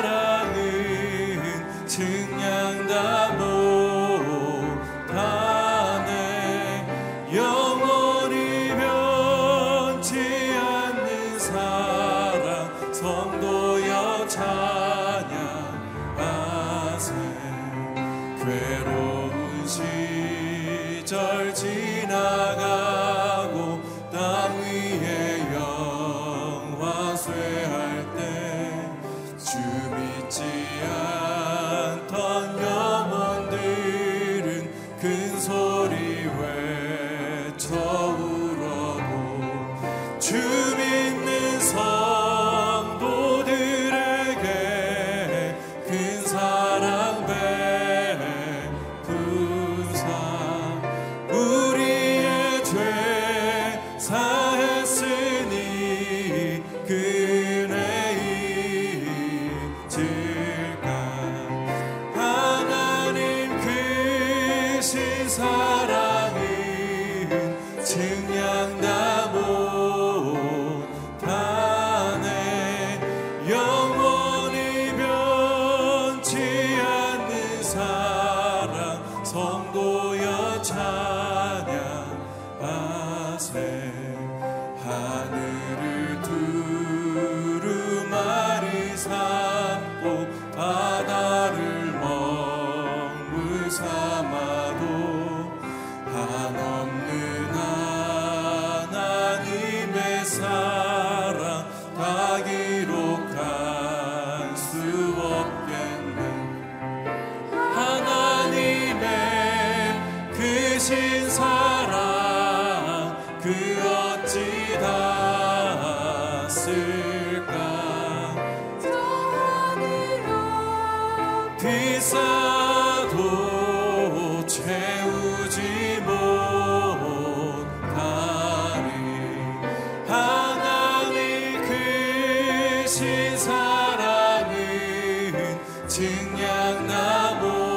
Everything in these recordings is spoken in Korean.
사랑은 증양 담보 娘的 jak.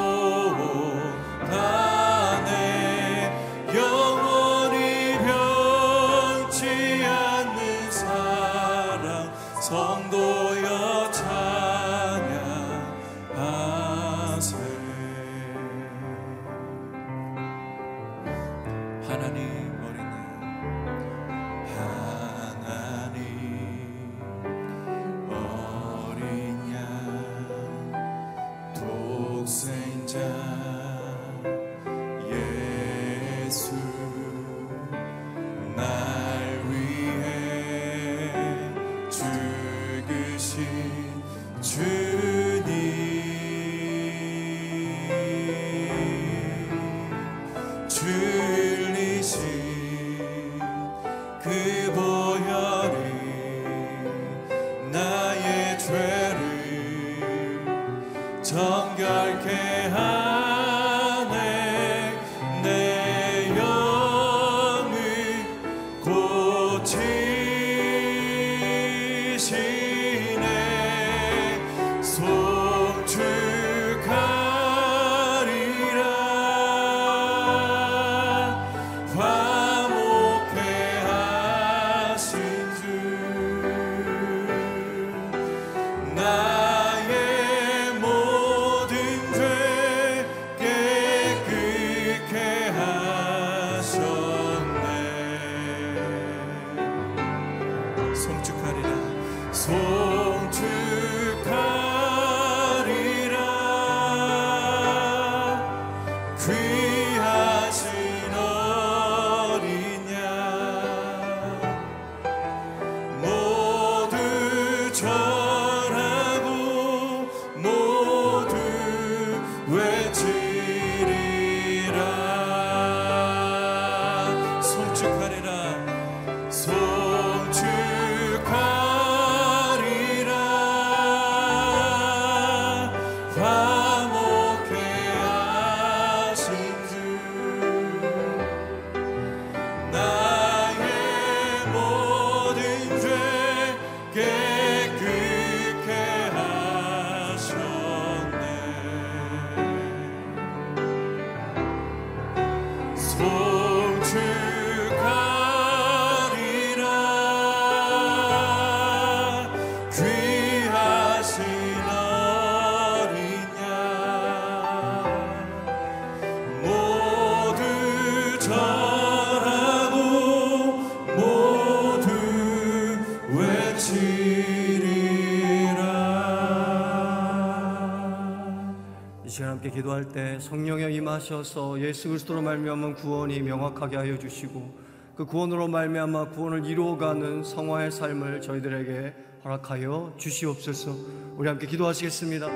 기도할 때 성령에 임하셔서 예수 그리스도로 말미암은 구원이 명확하게 하여 주시고 그 구원으로 말미암아 구원을 이루어가는 성화의 삶을 저희들에게 허락하여 주시옵소서. 우리 함께 기도하시겠습니다.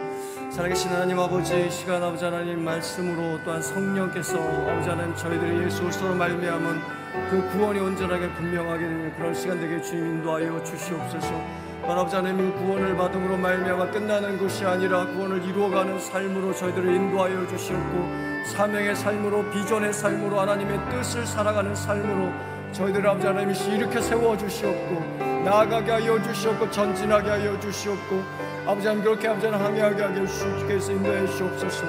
살아계신 하나님 아버지 이 시간 아버지 하나님 말씀으로 또한 성령께서 아버지 하나님 저희들이 예수 그리스도로 말미암은 그 구원이 온전하게 분명하게 되는 그런 시간 되게 주님 인도하여 주시옵소서. 아버지 하나님 구원을 받음으로 말미암아 끝나는 것이 아니라 구원을 이루어가는 삶으로 저희들을 인도하여 주시옵고 사명의 삶으로 비전의 삶으로 하나님의 뜻을 살아가는 삶으로 저희들 아버지 하나님이 이렇게 세워 주시옵고 나아가게 하여 주시옵고 전진하게 하여 주시옵고 아버지 하나님 그렇게 아버지 하나님 항해하게 하여 주시옵소서. 인도해 주시옵소서.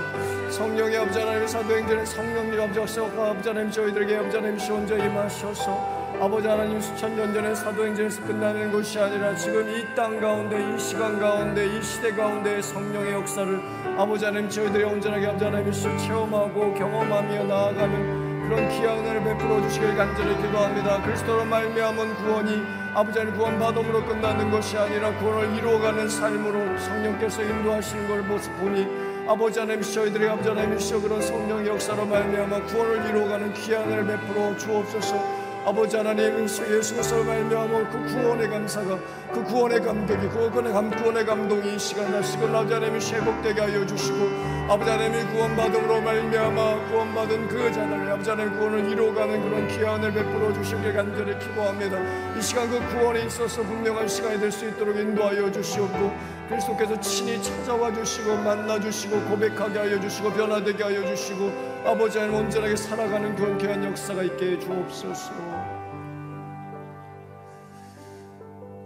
성령의 아버지 하나님 사도행전의 성령님 아버지 하소서 아버지 하나님 저희들에게 아버지 하나님 시원자 임하셔서 아버지 하나님 수천 년 전에 사도행전에서 끝나는 것이 아니라 지금 이 땅 가운데 이 시간 가운데 이 시대 가운데 성령의 역사를 아버지 하나님 저희들이 온전하게 아버지 하나님 수 체험하고 경험하며 나아가는 그런 귀한 은혜를 베풀어 주시길 간절히 기도합니다. 그리스도로 말미암은 구원이 아버지 하나님 구원 받음으로 끝나는 것이 아니라 구원을 이루어가는 삶으로 성령께서 인도하시는 걸 보니 아버지 하나님 저희들이 아버지 하나님 이 그런 성령의 역사로 말미암아 구원을 이루어가는 귀한 은혜를 베풀어 주옵소서. 아버지 하나님 예수 그리스도로 말미암아 그 구원의 감사가 그 구원의 감격이 그 구원의, 감, 구원의 감동이 이 시간 다시금 아버지 하나님이 회복되게 하여 주시고 아버지 하나님이 구원받음으로 말미암아 구원받은 그 자들 아버지 하나님 구원을 이루어가는 그런 귀한을 베풀어 주시길 간절히 기도합니다. 이 시간 그 구원에 있어서 분명한 시간이 될 수 있도록 인도하여 주시옵고 그리스도께서 친히 찾아와 주시고 만나 주시고 고백하게 하여 주시고 변화되게 하여 주시고 아버지 하나님 온전하게 살아가는 그런 귀한 역사가 있게 해 주옵소서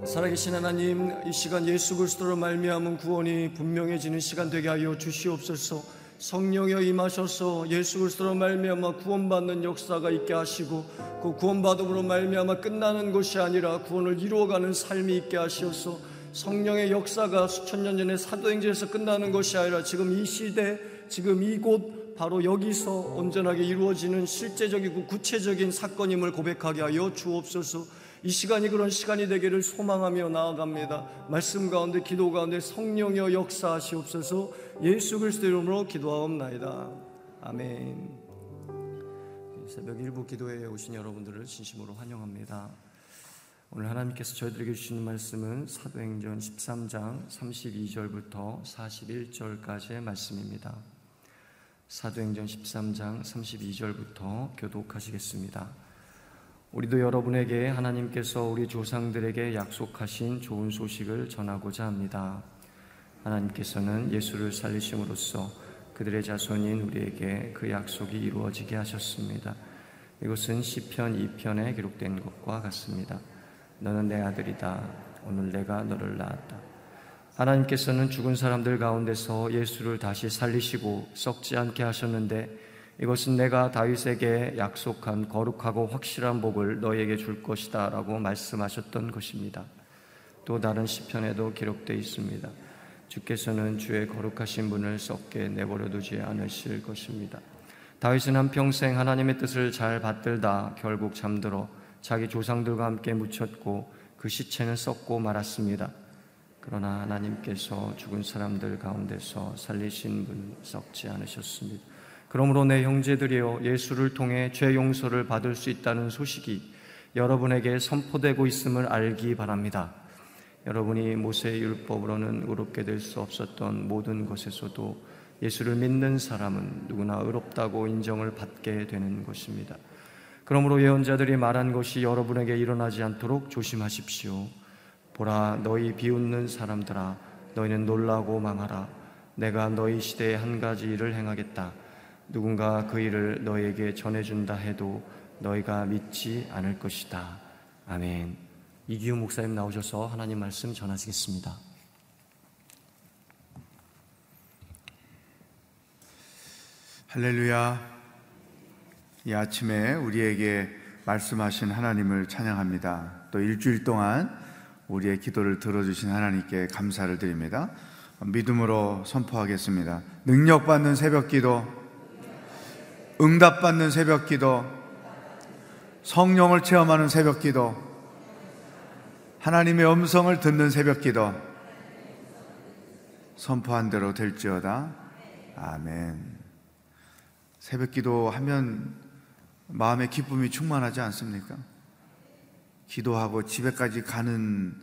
살아계신 하나님 이 시간 예수 그리스도로 말미암은 구원이 분명해지는 시간 되게 하여 주시옵소서 성령여 임하셔서 예수 그리스도로 말미암아 구원받는 역사가 있게 하시고 그 구원받음으로 말미암아 끝나는 것이 아니라 구원을 이루어가는 삶이 있게 하시어서 성령의 역사가 수천 년 전에 사도행전에서 끝나는 것이 아니라 지금 이 시대 지금 이곳 바로 여기서 온전하게 이루어지는 실제적이고 구체적인 사건임을 고백하게 하여 주옵소서. 이 시간이 그런 시간이 되기를 소망하며 나아갑니다. 말씀 가운데 기도 가운데 성령여 역사하시옵소서. 예수 그리스도 이름으로 기도하옵나이다. 아멘. 새벽 일부 기도회에 오신 여러분들을 진심으로 환영합니다. 오늘 하나님께서 저희들에게 주시는 말씀은 사도행전 13장 32절부터 41절까지의 말씀입니다. 사도행전 13장 32절부터 교독하시겠습니다. 우리도 여러분에게 하나님께서 우리 조상들에게 약속하신 좋은 소식을 전하고자 합니다. 하나님께서는 예수를 살리심으로써 그들의 자손인 우리에게 그 약속이 이루어지게 하셨습니다. 이것은 시편 2편에 기록된 것과 같습니다. 너는 내 아들이다. 오늘 내가 너를 낳았다. 하나님께서는 죽은 사람들 가운데서 예수를 다시 살리시고 썩지 않게 하셨는데 이것은 내가 다윗에게 약속한 거룩하고 확실한 복을 너에게 줄 것이다 라고 말씀하셨던 것입니다. 또 다른 시편에도 기록되어 있습니다. 주께서는 주의 거룩하신 분을 썩게 내버려 두지 않으실 것입니다. 다윗은 한평생 하나님의 뜻을 잘 받들다 결국 잠들어 자기 조상들과 함께 묻혔고 그 시체는 썩고 말았습니다. 그러나 하나님께서 죽은 사람들 가운데서 살리신 분 썩지 않으셨습니다. 그러므로 내 형제들이여 예수를 통해 죄 용서를 받을 수 있다는 소식이 여러분에게 선포되고 있음을 알기 바랍니다. 여러분이 모세의 율법으로는 의롭게 될 수 없었던 모든 것에서도 예수를 믿는 사람은 누구나 의롭다고 인정을 받게 되는 것입니다. 그러므로 예언자들이 말한 것이 여러분에게 일어나지 않도록 조심하십시오. 보라 너희 비웃는 사람들아 너희는 놀라고 망하라 내가 너희 시대에 한 가지 일을 행하겠다 누군가 그 일을 너희에게 전해준다 해도 너희가 믿지 않을 것이다 아멘 이기우 목사님 나오셔서 하나님 말씀 전하시겠습니다 할렐루야. 이 아침에 우리에게 말씀하신 하나님을 찬양합니다. 또 일주일 동안 우리의 기도를 들어주신 하나님께 감사를 드립니다. 믿음으로 선포하겠습니다. 능력받는 새벽 기도, 응답받는 새벽 기도, 성령을 체험하는 새벽 기도, 하나님의 음성을 듣는 새벽 기도, 선포한 대로 될지어다. 아멘. 새벽 기도 하면 마음의 기쁨이 충만하지 않습니까? 기도하고 집에까지 가는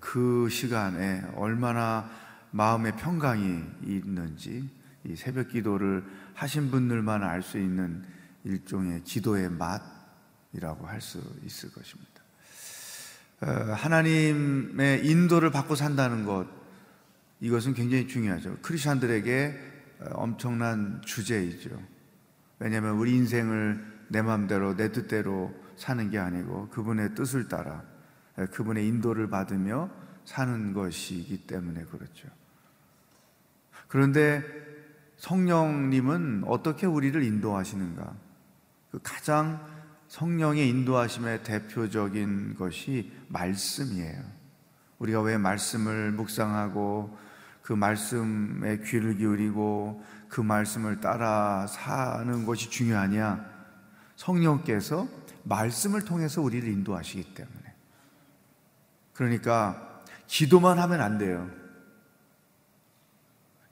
그 시간에 얼마나 마음의 평강이 있는지 이 새벽 기도를 하신 분들만 알 수 있는 일종의 기도의 맛이라고 할 수 있을 것입니다. 어, 하나님의 인도를 받고 산다는 것 이것은 굉장히 중요하죠. 크리스천들에게 어, 엄청난 주제이죠. 왜냐하면 우리 인생을 내 마음대로 내 뜻대로 사는 게 아니고 그분의 뜻을 따라 그분의 인도를 받으며 사는 것이기 때문에 그렇죠. 그런데 성령님은 어떻게 우리를 인도하시는가? 그 가장 성령의 인도하심의 대표적인 것이 말씀이에요. 우리가 왜 말씀을 묵상하고 그 말씀에 귀를 기울이고 그 말씀을 따라 사는 것이 중요하냐? 성령께서 말씀을 통해서 우리를 인도하시기 때문에. 그러니까 기도만 하면 안 돼요.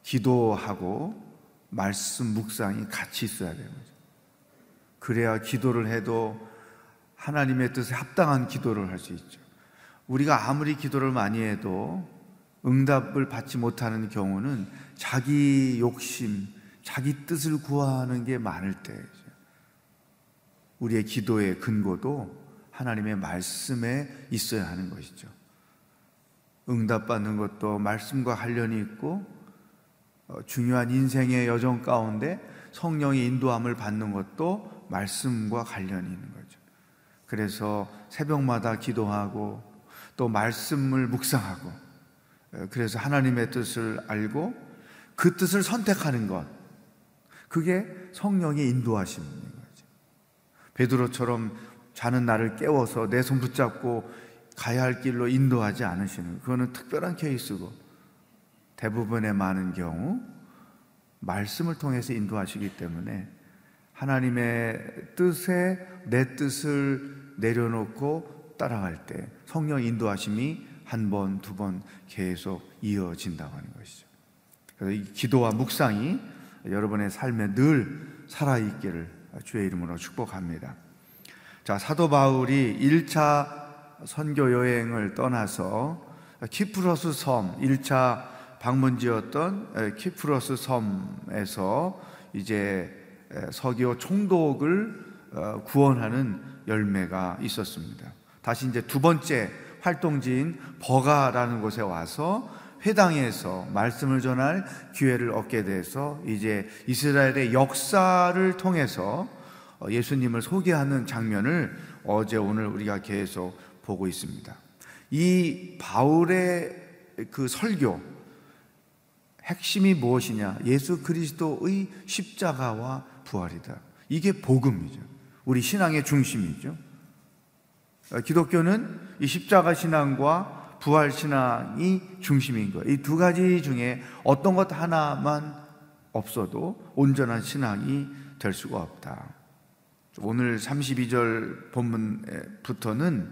기도하고 말씀 묵상이 같이 있어야 되는 거죠. 그래야 기도를 해도 하나님의 뜻에 합당한 기도를 할 수 있죠. 우리가 아무리 기도를 많이 해도 응답을 받지 못하는 경우는 자기 욕심, 자기 뜻을 구하는 게 많을 때죠. 우리의 기도의 근거도 하나님의 말씀에 있어야 하는 것이죠. 응답받는 것도 말씀과 관련이 있고 어, 중요한 인생의 여정 가운데 성령의 인도함을 받는 것도 말씀과 관련이 있는 거죠. 그래서 새벽마다 기도하고 또 말씀을 묵상하고 어, 그래서 하나님의 뜻을 알고 그 뜻을 선택하는 것 그게 성령의 인도하심입니다. 베드로처럼 자는 나를 깨워서 내 손 붙잡고 가야 할 길로 인도하지 않으시는 그거는 특별한 케이스고 대부분의 많은 경우 말씀을 통해서 인도하시기 때문에 하나님의 뜻에 내 뜻을 내려놓고 따라갈 때 성령 인도하심이 한 번, 두 번 계속 이어진다고 하는 것이죠. 그래서 이 기도와 묵상이 여러분의 삶에 늘 살아있기를 주의 이름으로 축복합니다. 자, 사도 바울이 1차 선교 여행을 떠나서 키프로스 섬, 1차 방문지였던 키프로스 섬에서 이제 서기오 총독을 어, 구원하는 열매가 있었습니다. 다시 이제 두 번째 활동지인 버가라는 곳에 와서 회당에서 말씀을 전할 기회를 얻게 돼서 이제 이스라엘의 역사를 통해서 어, 예수님을 소개하는 장면을 어제 오늘 우리가 계속 보고 있습니다. 이 바울의 그 설교 핵심이 무엇이냐? 예수 그리스도의 십자가와 부활이다. 이게 복음이죠. 우리 신앙의 중심이죠. 어, 기독교는 이 십자가 신앙과 부활 신앙이 중심인 거예요. 이 두 가지 중에 어떤 것 하나만 없어도 온전한 신앙이 될 수가 없다. 오늘 32절 본문부터는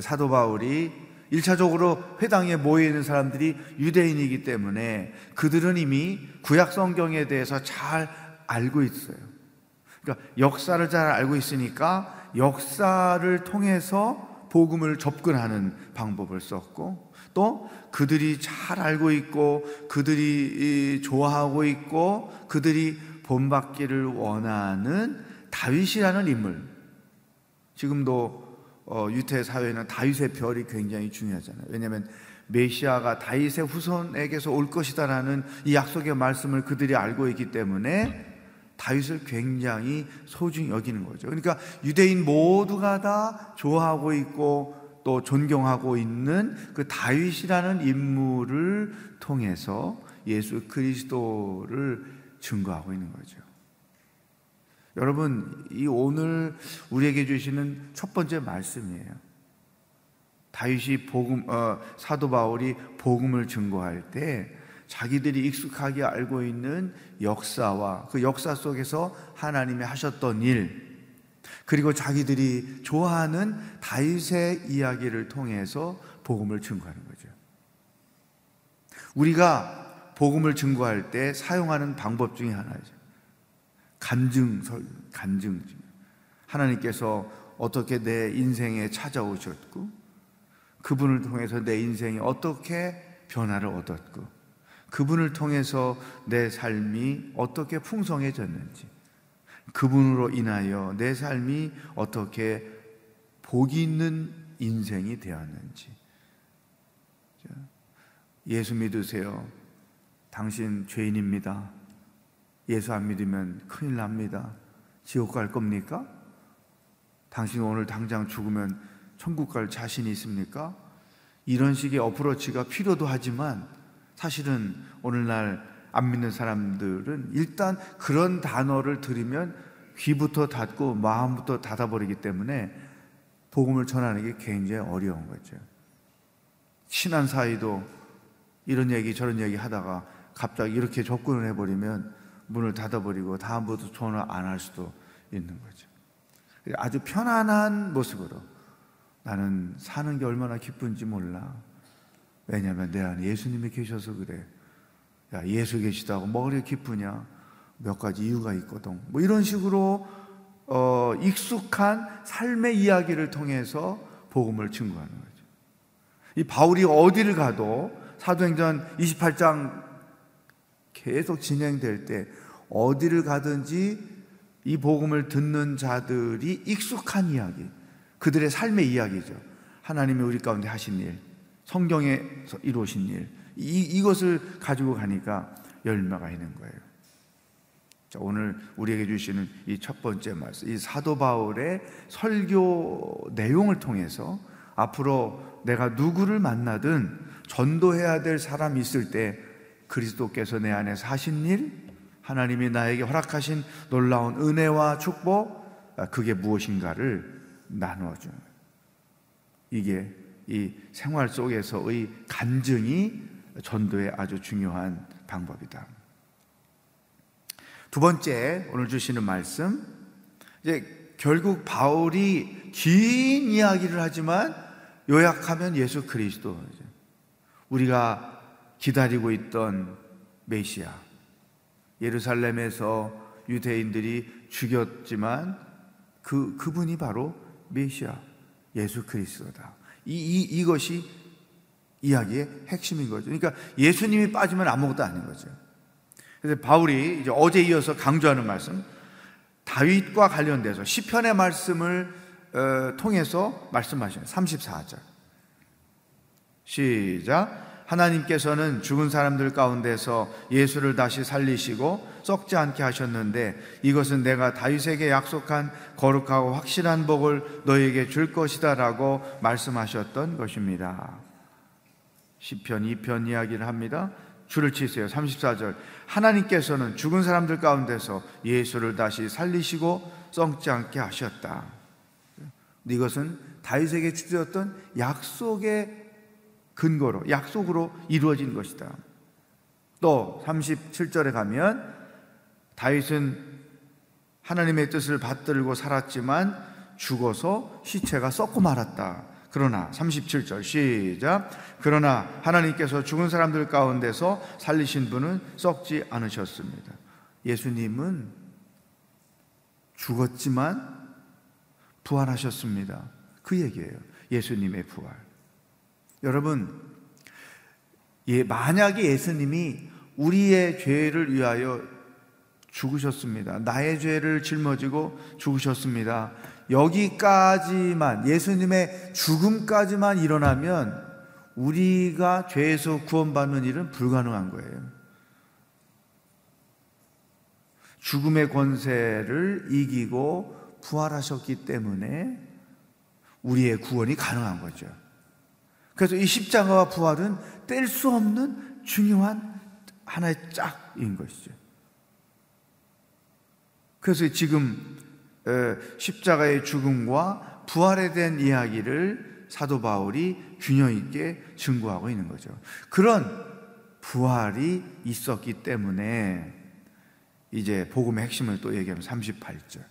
사도 바울이 1차적으로 회당에 모여 있는 사람들이 유대인이기 때문에 그들은 이미 구약 성경에 대해서 잘 알고 있어요. 그러니까 역사를 잘 알고 있으니까 역사를 통해서 복음을 접근하는 방법을 썼고 또 그들이 잘 알고 있고 그들이 좋아하고 있고 그들이 본받기를 원하는 다윗이라는 인물 지금도 어, 유태 사회는 다윗의 별이 굉장히 중요하잖아요. 왜냐하면 메시아가 다윗의 후손에게서 올 것이다라는 이 약속의 말씀을 그들이 알고 있기 때문에 다윗을 굉장히 소중히 여기는 거죠. 그러니까 유대인 모두가 다 좋아하고 있고 또 존경하고 있는 그 다윗이라는 인물을 통해서 예수 그리스도를 증거하고 있는 거죠. 여러분, 이 오늘 우리에게 주시는 첫 번째 말씀이에요. 다윗이 복음, 어, 사도 바울이 복음을 증거할 때 자기들이 익숙하게 알고 있는 역사와 그 역사 속에서 하나님이 하셨던 일, 그리고 자기들이 좋아하는 다윗의 이야기를 통해서 복음을 증거하는 거죠. 우리가 복음을 증거할 때 사용하는 방법 중에 하나죠. 간증, 간증. 하나님께서 어떻게 내 인생에 찾아오셨고, 그분을 통해서 내 인생이 어떻게 변화를 얻었고, 그분을 통해서 내 삶이 어떻게 풍성해졌는지, 그분으로 인하여 내 삶이 어떻게 복이 있는 인생이 되었는지. 예수 믿으세요. 당신 죄인입니다. 예수 안 믿으면 큰일 납니다. 지옥 갈 겁니까? 당신 오늘 당장 죽으면 천국 갈 자신이 있습니까? 이런 식의 어프로치가 필요도 하지만 사실은 오늘날 안 믿는 사람들은 일단 그런 단어를 들으면 귀부터 닫고 마음부터 닫아버리기 때문에 복음을 전하는 게 굉장히 어려운 거죠. 친한 사이도 이런 얘기 저런 얘기 하다가 갑자기 이렇게 접근을 해버리면 문을 닫아버리고 다음부터 전화 안할 수도 있는 거죠. 아주 편안한 모습으로 나는 사는 게 얼마나 기쁜지 몰라. 왜냐하면 내 안에 예수님이 계셔서 그래. 야, 예수 계시다고 뭐가 그렇게 기쁘냐? 몇 가지 이유가 있거든. 뭐 이런 식으로 어, 익숙한 삶의 이야기를 통해서 복음을 증거하는 거죠. 이 바울이 어디를 가도 사도행전 28장 계속 진행될 때 어디를 가든지 이 복음을 듣는 자들이 익숙한 이야기, 그들의 삶의 이야기죠. 하나님이 우리 가운데 하신 일, 성경에서 이루신 일, 이, 이것을 가지고 가니까 열매가 있는 거예요. 자, 오늘 우리에게 주시는 이 첫 번째 말씀, 이 사도 바울의 설교 내용을 통해서 앞으로 내가 누구를 만나든 전도해야 될 사람이 있을 때 그리스도께서 내 안에 사신 일, 하나님이 나에게 허락하신 놀라운 은혜와 축복, 아, 그게 무엇인가를 나누어주는 이게 이 생활 속에서의 간증이 전도의 아주 중요한 방법이다. 두 번째 오늘 주시는 말씀. 이제 결국 바울이 긴 이야기를 하지만 요약하면 예수 그리스도. 우리가 기다리고 있던 메시아 예루살렘에서 유대인들이 죽였지만 그 그분이 바로 메시아 예수 그리스도다. 이, 이 이것이 이야기의 핵심인 거죠. 그러니까 예수님이 빠지면 아무것도 아닌 거죠. 그래서 바울이 이제 어제 이어서 강조하는 말씀, 다윗과 관련돼서 시편의 말씀을 어, 통해서 말씀하시는 34절. 시작. 하나님께서는 죽은 사람들 가운데서 예수를 다시 살리시고 썩지 않게 하셨는데 이것은 내가 다윗에게 약속한 거룩하고 확실한 복을 너에게 줄 것이다라고 말씀하셨던 것입니다. 시편 2편 이야기를 합니다. 줄을 치세요. 34절. 하나님께서는 죽은 사람들 가운데서 예수를 다시 살리시고 썩지 않게 하셨다. 이것은 다윗에게 주셨던 약속의 근거로 약속으로 이루어진 것이다. 또 37절에 가면 다윗은 하나님의 뜻을 받들고 살았지만 죽어서 시체가 썩고 말았다. 그러나 37절 시작. 그러나 하나님께서 죽은 사람들 가운데서 살리신 분은 썩지 않으셨습니다. 예수님은 죽었지만 부활하셨습니다. 그 얘기예요. 예수님의 부활. 여러분, 예, 만약에 예수님이 우리의 죄를 위하여 죽으셨습니다. 나의 죄를 짊어지고 죽으셨습니다. 여기까지만 예수님의 죽음까지만 일어나면 우리가 죄에서 구원받는 일은 불가능한 거예요. 죽음의 권세를 이기고 부활하셨기 때문에 우리의 구원이 가능한 거죠. 그래서 이 십자가와 부활은 뗄 수 없는 중요한 하나의 짝인 것이죠. 그래서 지금 십자가의 죽음과 부활에 대한 이야기를 사도 바울이 균형 있게 증거하고 있는 거죠. 그런 부활이 있었기 때문에 이제 복음의 핵심을 또 얘기하면 38절.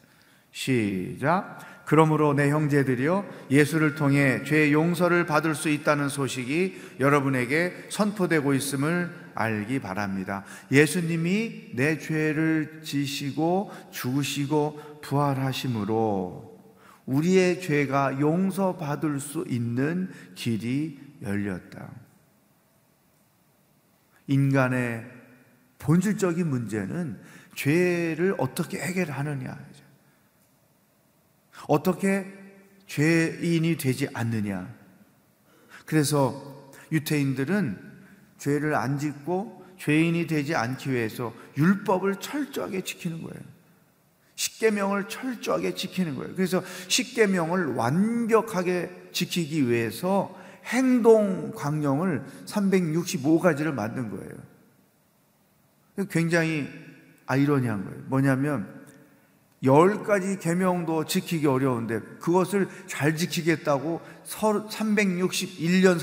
시작. 그러므로 내 형제들이여 예수를 통해 죄 용서를 받을 수 있다는 소식이 여러분에게 선포되고 있음을 알기 바랍니다. 예수님이 내 죄를 지시고 죽으시고 부활하심으로 우리의 죄가 용서받을 수 있는 길이 열렸다. 인간의 본질적인 문제는 죄를 어떻게 해결하느냐. 어떻게 죄인이 되지 않느냐. 그래서 유태인들은 죄를 안 짓고 죄인이 되지 않기 위해서 율법을 철저하게 지키는 거예요. 십계명을 철저하게 지키는 거예요. 그래서 십계명을 완벽하게 지키기 위해서 행동 광령을 365가지를 만든 거예요. 굉장히 아이러니한 거예요. 뭐냐면 열 가지 계명도 지키기 어려운데 그것을 잘 지키겠다고 361년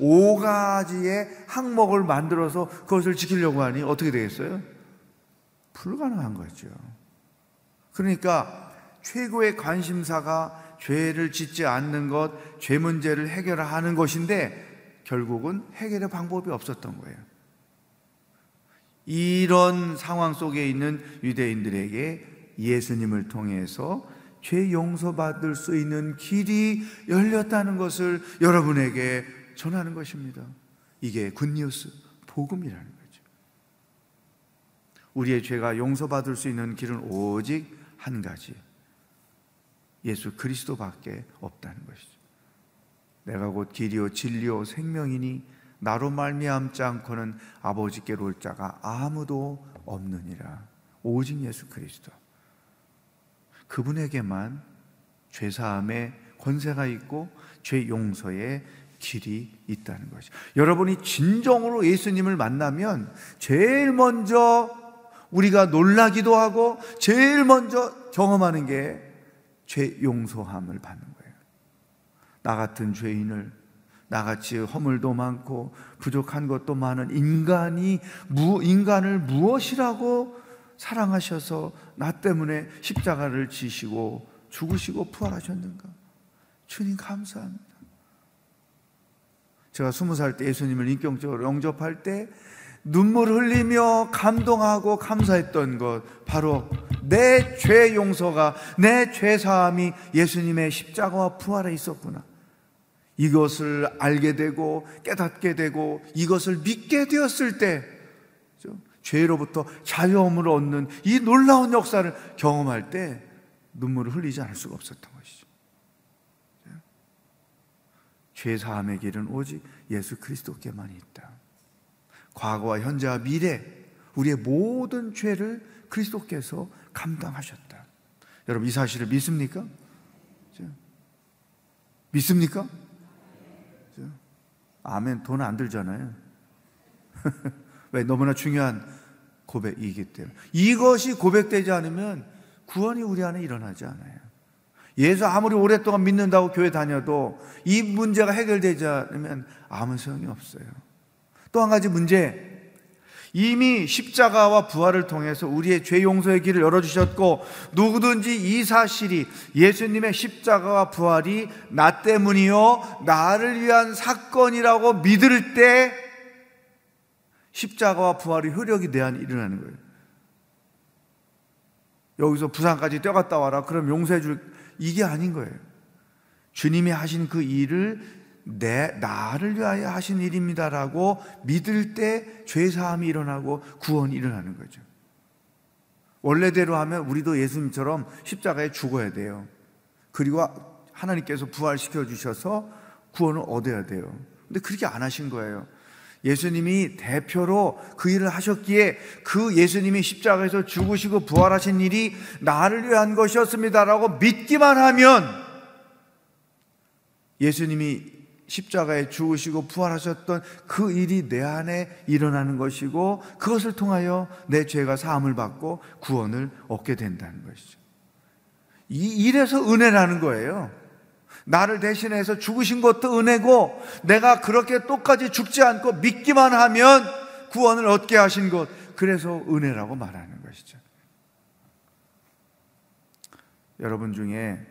365가지의 항목을 만들어서 그것을 지키려고 하니 어떻게 되겠어요? 불가능한 거죠. 그러니까 최고의 관심사가 죄를 짓지 않는 것, 죄 문제를 해결하는 것인데 결국은 해결의 방법이 없었던 거예요. 이런 상황 속에 있는 유대인들에게 예수님을 통해서 죄 용서받을 수 있는 길이 열렸다는 것을 여러분에게 전하는 것입니다. 이게 굿뉴스, 복음이라는 거죠. 우리의 죄가 용서받을 수 있는 길은 오직 한 가지. 예수 그리스도밖에 없다는 것이죠. 내가 곧 길이요 진리요 생명이니 나로 말미암지 않고는 아버지께로 올 자가 아무도 없느니라. 오직 예수 그리스도. 그분에게만 죄사함의 권세가 있고 죄 용서의 길이 있다는 것이. 여러분이 진정으로 예수님을 만나면 제일 먼저 우리가 놀라기도 하고 제일 먼저 경험하는 게 죄 용서함을 받는 거예요. 나 같은 죄인을 나같이 허물도 많고 부족한 것도 많은 인간이 무, 인간을 무엇이라고 사랑하셔서 나 때문에 십자가를 지시고 죽으시고 부활하셨는가? 주님 감사합니다. 제가 스무 살 때 예수님을 인격적으로 영접할 때 눈물 흘리며 감동하고 감사했던 것 바로 내 죄 용서가 내 죄 사함이 예수님의 십자가와 부활에 있었구나. 이것을 알게 되고 깨닫게 되고 이것을 믿게 되었을 때 죄로부터 자유함을 얻는 이 놀라운 역사를 경험할 때 눈물을 흘리지 않을 수가 없었던 것이죠. 죄 사함의 길은 오직 예수 그리스도께만 있다. 과거와 현재와 미래 우리의 모든 죄를 그리스도께서 감당하셨다. 여러분 이 사실을 믿습니까? 믿습니까? 아멘 돈 안 들잖아요. 왜 너무나 중요한 고백이기 때문에 이것이 고백되지 않으면 구원이 우리 안에 일어나지 않아요. 예수 아무리 오랫동안 믿는다고 교회 다녀도 이 문제가 해결되지 않으면 아무 소용이 없어요. 또 한 가지 문제. 이미 십자가와 부활을 통해서 우리의 죄 용서의 길을 열어주셨고, 누구든지 이 사실이 예수님의 십자가와 부활이 나 때문이요, 나를 위한 사건이라고 믿을 때, 십자가와 부활의 효력이 내 안에 일어나는 거예요. 여기서 부산까지 뛰어갔다 와라. 그럼 용서해 줄, 이게 아닌 거예요. 주님이 하신 그 일을 내, 나를 위하여 하신 일입니다라고 믿을 때 죄 사함이 일어나고 구원이 일어나는 거죠. 원래대로 하면 우리도 예수님처럼 십자가에 죽어야 돼요. 그리고 하나님께서 부활시켜 주셔서 구원을 얻어야 돼요. 근데 그렇게 안 하신 거예요. 예수님이 대표로 그 일을 하셨기에 그 예수님이 십자가에서 죽으시고 부활하신 일이 나를 위한 것이었습니다라고 믿기만 하면 예수님이 십자가에 죽으시고 부활하셨던 그 일이 내 안에 일어나는 것이고 그것을 통하여 내 죄가 사함을 받고 구원을 얻게 된다는 것이죠. 이 일에서 은혜라는 거예요. 나를 대신해서 죽으신 것도 은혜고 내가 그렇게 똑같이 죽지 않고 믿기만 하면 구원을 얻게 하신 것 그래서 은혜라고 말하는 것이죠. 여러분 중에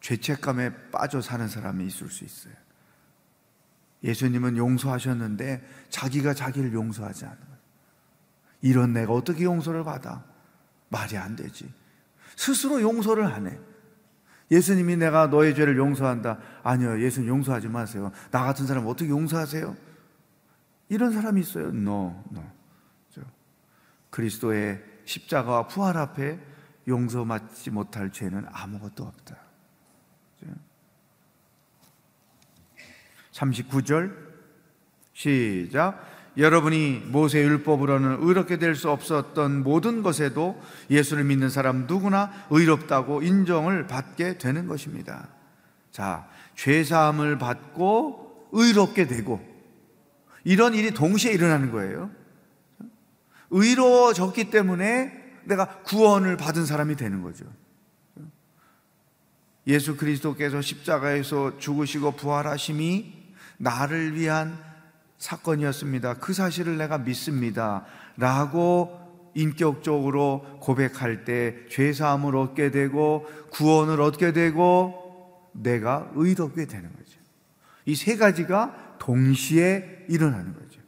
죄책감에 빠져 사는 사람이 있을 수 있어요. 예수님은 용서하셨는데 자기가 자기를 용서하지 거예요. 이런 내가 어떻게 용서를 받아? 말이 안 되지. 스스로 용서를 하네. 예수님이 내가 너의 죄를 용서한다. 아니요, 예수님 용서하지 마세요. 나 같은 사람 어떻게 용서하세요? 이런 사람이 있어요. No, no. 그리스도의 십자가와 부활 앞에 용서받지 못할 죄는 아무것도 없다. 39절 시작 여러분이 모세 율법으로는 의롭게 될 수 없었던 모든 것에도 예수를 믿는 사람 누구나 의롭다고 인정을 받게 되는 것입니다. 자, 죄 사함을 받고 의롭게 되고 이런 일이 동시에 일어나는 거예요. 의로워졌기 때문에 내가 구원을 받은 사람이 되는 거죠. 예수 그리스도께서 십자가에서 죽으시고 부활하심이 나를 위한 사건이었습니다. 그 사실을 내가 믿습니다. 라고 인격적으로 고백할 때 죄사함을 얻게 되고 구원을 얻게 되고 내가 의롭게 되는 거죠. 이 세 가지가 동시에 일어나는 거죠.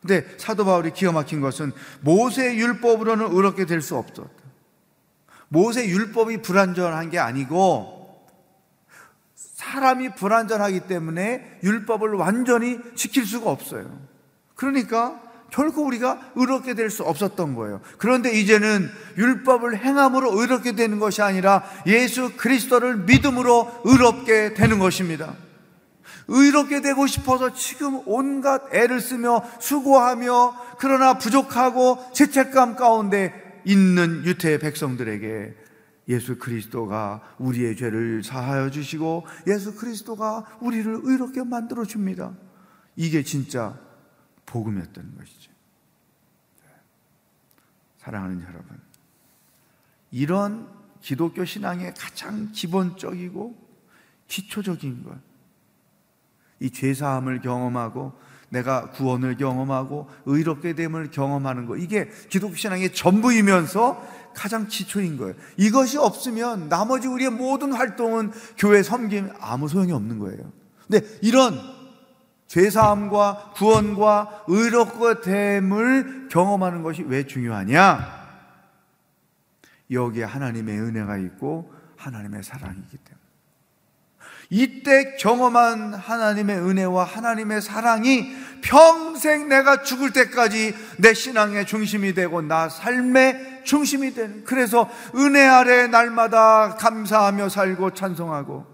근데 사도 바울이 기가 막힌 것은 모세 율법으로는 의롭게 될 수 없었다. 모세 율법이 불완전한 게 아니고 사람이 불완전하기 때문에 율법을 완전히 지킬 수가 없어요. 그러니까 결코 우리가 의롭게 될 수 없었던 거예요. 그런데 이제는 율법을 행함으로 의롭게 되는 것이 아니라 예수 그리스도를 믿음으로 의롭게 되는 것입니다. 의롭게 되고 싶어서 지금 온갖 애를 쓰며 수고하며 그러나 부족하고 죄책감 가운데 있는 유태의 백성들에게 예수 그리스도가 우리의 죄를 사하여 주시고 예수 그리스도가 우리를 의롭게 만들어 줍니다. 이게 진짜 복음이었던 것이죠. 사랑하는 여러분, 이런 기독교 신앙의 가장 기본적이고 기초적인 것, 이 죄사함을 경험하고 내가 구원을 경험하고 의롭게 됨을 경험하는 것, 이게 기독교 신앙의 전부이면서 가장 기초인 거예요. 이것이 없으면 나머지 우리의 모든 활동은 교회 섬김 아무 소용이 없는 거예요. 근데 이런 죄사함과 구원과 의롭고 됨을 경험하는 것이 왜 중요하냐? 여기에 하나님의 은혜가 있고 하나님의 사랑이기 때문에. 이때 경험한 하나님의 은혜와 하나님의 사랑이 평생 내가 죽을 때까지 내 신앙의 중심이 되고 나 삶의 중심이 되는 그래서 은혜 아래 날마다 감사하며 살고 찬송하고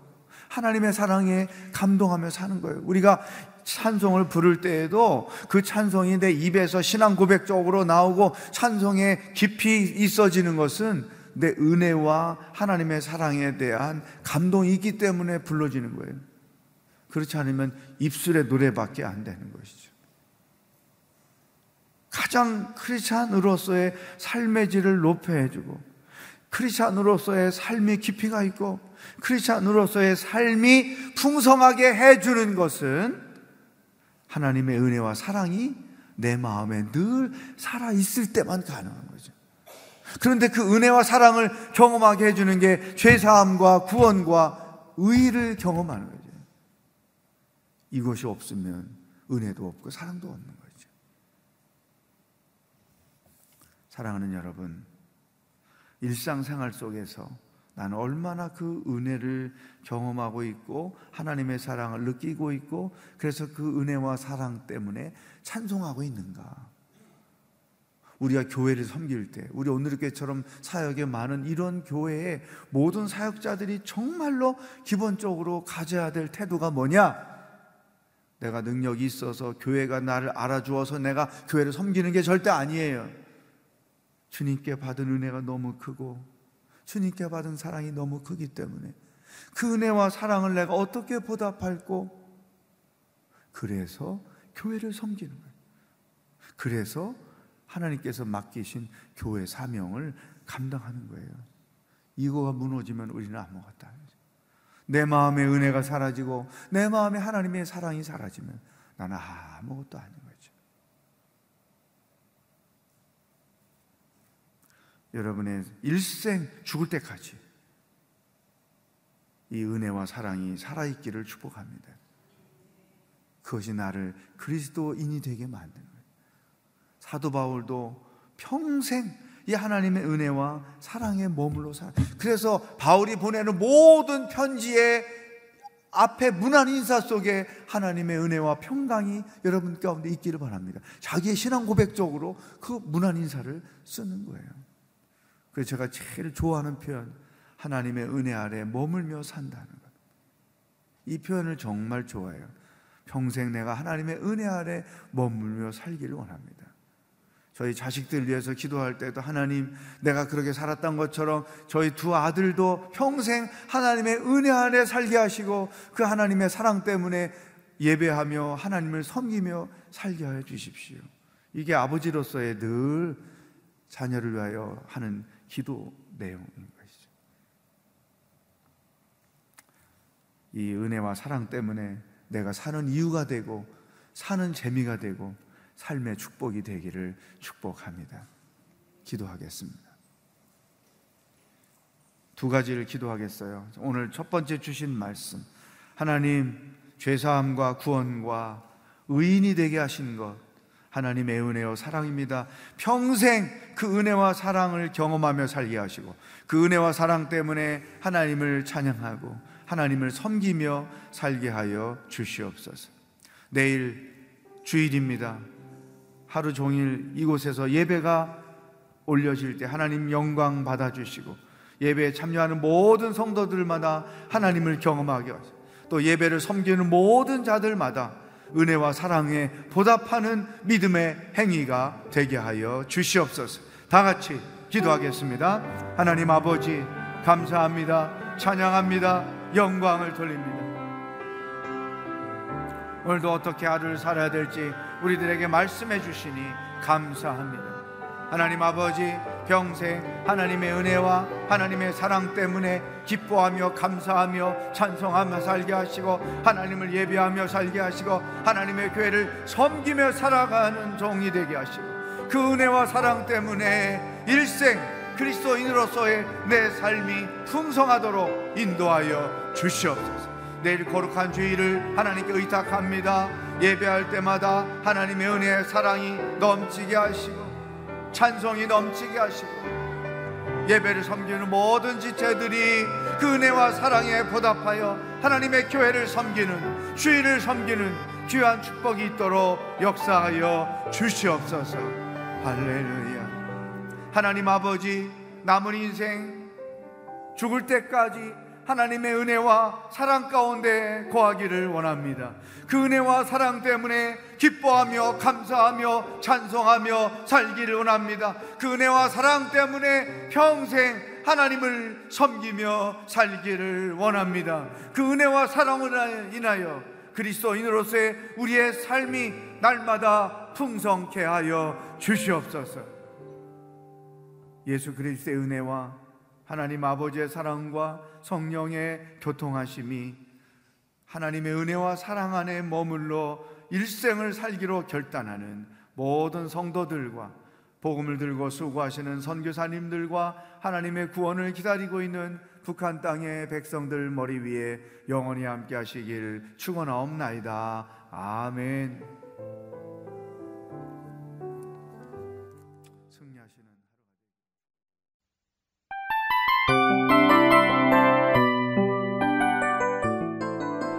하나님의 사랑에 감동하며 사는 거예요. 우리가 찬송을 부를 때에도 그 찬송이 내 입에서 신앙 고백적으로 나오고 찬송에 깊이 있어지는 것은 내 은혜와 하나님의 사랑에 대한 감동이 있기 때문에 불러지는 거예요. 그렇지 않으면 입술의 노래밖에 안 되는 것이죠. 가장 크리스찬으로서의 삶의 질을 높여주고 크리스찬으로서의 삶의 깊이가 있고 크리스찬으로서의 삶이 풍성하게 해주는 것은 하나님의 은혜와 사랑이 내 마음에 늘 살아 있을 때만 가능한 거죠. 그런데 그 은혜와 사랑을 경험하게 해주는 게 죄사함과 구원과 의를 경험하는 거죠. 이것이 없으면 은혜도 없고 사랑도 없는 거죠. 사랑하는 여러분, 일상생활 속에서 나는 얼마나 그 은혜를 경험하고 있고 하나님의 사랑을 느끼고 있고 그래서 그 은혜와 사랑 때문에 찬송하고 있는가? 우리가 교회를 섬길 때 우리 오늘교회처럼 사역에 많은 이런 교회의 모든 사역자들이 정말로 기본적으로 가져야 될 태도가 뭐냐? 내가 능력이 있어서 교회가 나를 알아주어서 내가 교회를 섬기는 게 절대 아니에요. 주님께 받은 은혜가 너무 크고 주님께 받은 사랑이 너무 크기 때문에 그 은혜와 사랑을 내가 어떻게 보답할고 그래서 교회를 섬기는 거예요. 그래서 하나님께서 맡기신 교회 사명을 감당하는 거예요. 이거가 무너지면 우리는 아무것도 아니죠. 내 마음의 은혜가 사라지고 내 마음에 하나님의 사랑이 사라지면 나는 아무것도 아닌 거죠. 여러분의 일생 죽을 때까지 이 은혜와 사랑이 살아있기를 축복합니다. 그것이 나를 그리스도인이 되게 만드는. 사도 바울도 평생 이 하나님의 은혜와 사랑에 머물러 살. 그래서 바울이 보내는 모든 편지의 앞에 문안 인사 속에 하나님의 은혜와 평강이 여러분 가운데 있기를 바랍니다. 자기의 신앙 고백적으로 그 문안 인사를 쓰는 거예요. 그래서 제가 제일 좋아하는 표현, 하나님의 은혜 아래 머물며 산다는 것. 이 표현을 정말 좋아해요. 평생 내가 하나님의 은혜 아래 머물며 살기를 원합니다. 저희 자식들 위해서 기도할 때도 하나님 내가 그렇게 살았던 것처럼 저희 두 아들도 평생 하나님의 은혜 안에 살게 하시고 그 하나님의 사랑 때문에 예배하며 하나님을 섬기며 살게 하여 주십시오. 이게 아버지로서의 늘 자녀를 위하여 하는 기도 것이죠. 이 은혜와 사랑 때문에 내가 사는 이유가 되고 사는 재미가 되고 삶의 축복이 되기를 축복합니다. 기도하겠습니다. 두 가지를 기도하겠어요. 오늘 첫 번째 주신 말씀. 하나님, 죄사함과 구원과 의인이 되게 하신 것. 하나님의 은혜와 사랑입니다. 평생 그 은혜와 사랑을 경험하며 살게 하시고 그 은혜와 사랑 때문에 하나님을 찬양하고 하나님을 섬기며 살게 하여 주시옵소서. 내일 주일입니다. 하루 종일 이곳에서 예배가 올려질 때 하나님 영광 받아주시고 예배에 참여하는 모든 성도들마다 하나님을 경험하게 하시고 또 예배를 섬기는 모든 자들마다 은혜와 사랑에 보답하는 믿음의 행위가 되게 하여 주시옵소서. 다 같이 기도하겠습니다. 하나님 아버지 감사합니다. 찬양합니다. 영광을 돌립니다. 오늘도 어떻게 하루를 살아야 될지 우리들에게 말씀해 주시니 감사합니다. 하나님 아버지 평생 하나님의 은혜와 하나님의 사랑 때문에 기뻐하며 감사하며 찬송하며 살게 하시고 하나님을 예배하며 살게 하시고 하나님의 교회를 섬기며 살아가는 종이 되게 하시고 그 은혜와 사랑 때문에 일생 그리스도인으로서의 내 삶이 풍성하도록 인도하여 주시옵소서. 내일 거룩한 주일을 하나님께 의탁합니다. 예배할 때마다 하나님의 은혜 사랑이 넘치게 하시고 찬송이 넘치게 하시고 예배를 섬기는 모든 지체들이 그 은혜와 사랑에 보답하여 하나님의 교회를 섬기는 주일을 섬기는 귀한 축복이 있도록 역사하여 주시옵소서. 할렐루야. 하나님 아버지 남은 인생 죽을 때까지 하나님의 은혜와 사랑 가운데 거하기를 원합니다. 그 은혜와 사랑 때문에 기뻐하며 감사하며 찬송하며 살기를 원합니다. 그 은혜와 사랑 때문에 평생 하나님을 섬기며 살기를 원합니다. 그 은혜와 사랑을 인하여 그리스도인으로서의 우리의 삶이 날마다 풍성케 하여 주시옵소서. 예수 그리스도의 은혜와 하나님 아버지의 사랑과 성령의 교통하심이 하나님의 은혜와 사랑 안에 머물러 일생을 살기로 결단하는 모든 성도들과 복음을 들고 수고하시는 선교사님들과 하나님의 구원을 기다리고 있는 북한 땅의 백성들 머리 위에 영원히 함께 하시길 축원하옵나이다. 아멘.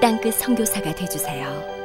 땅끝 선교사가 되주세요.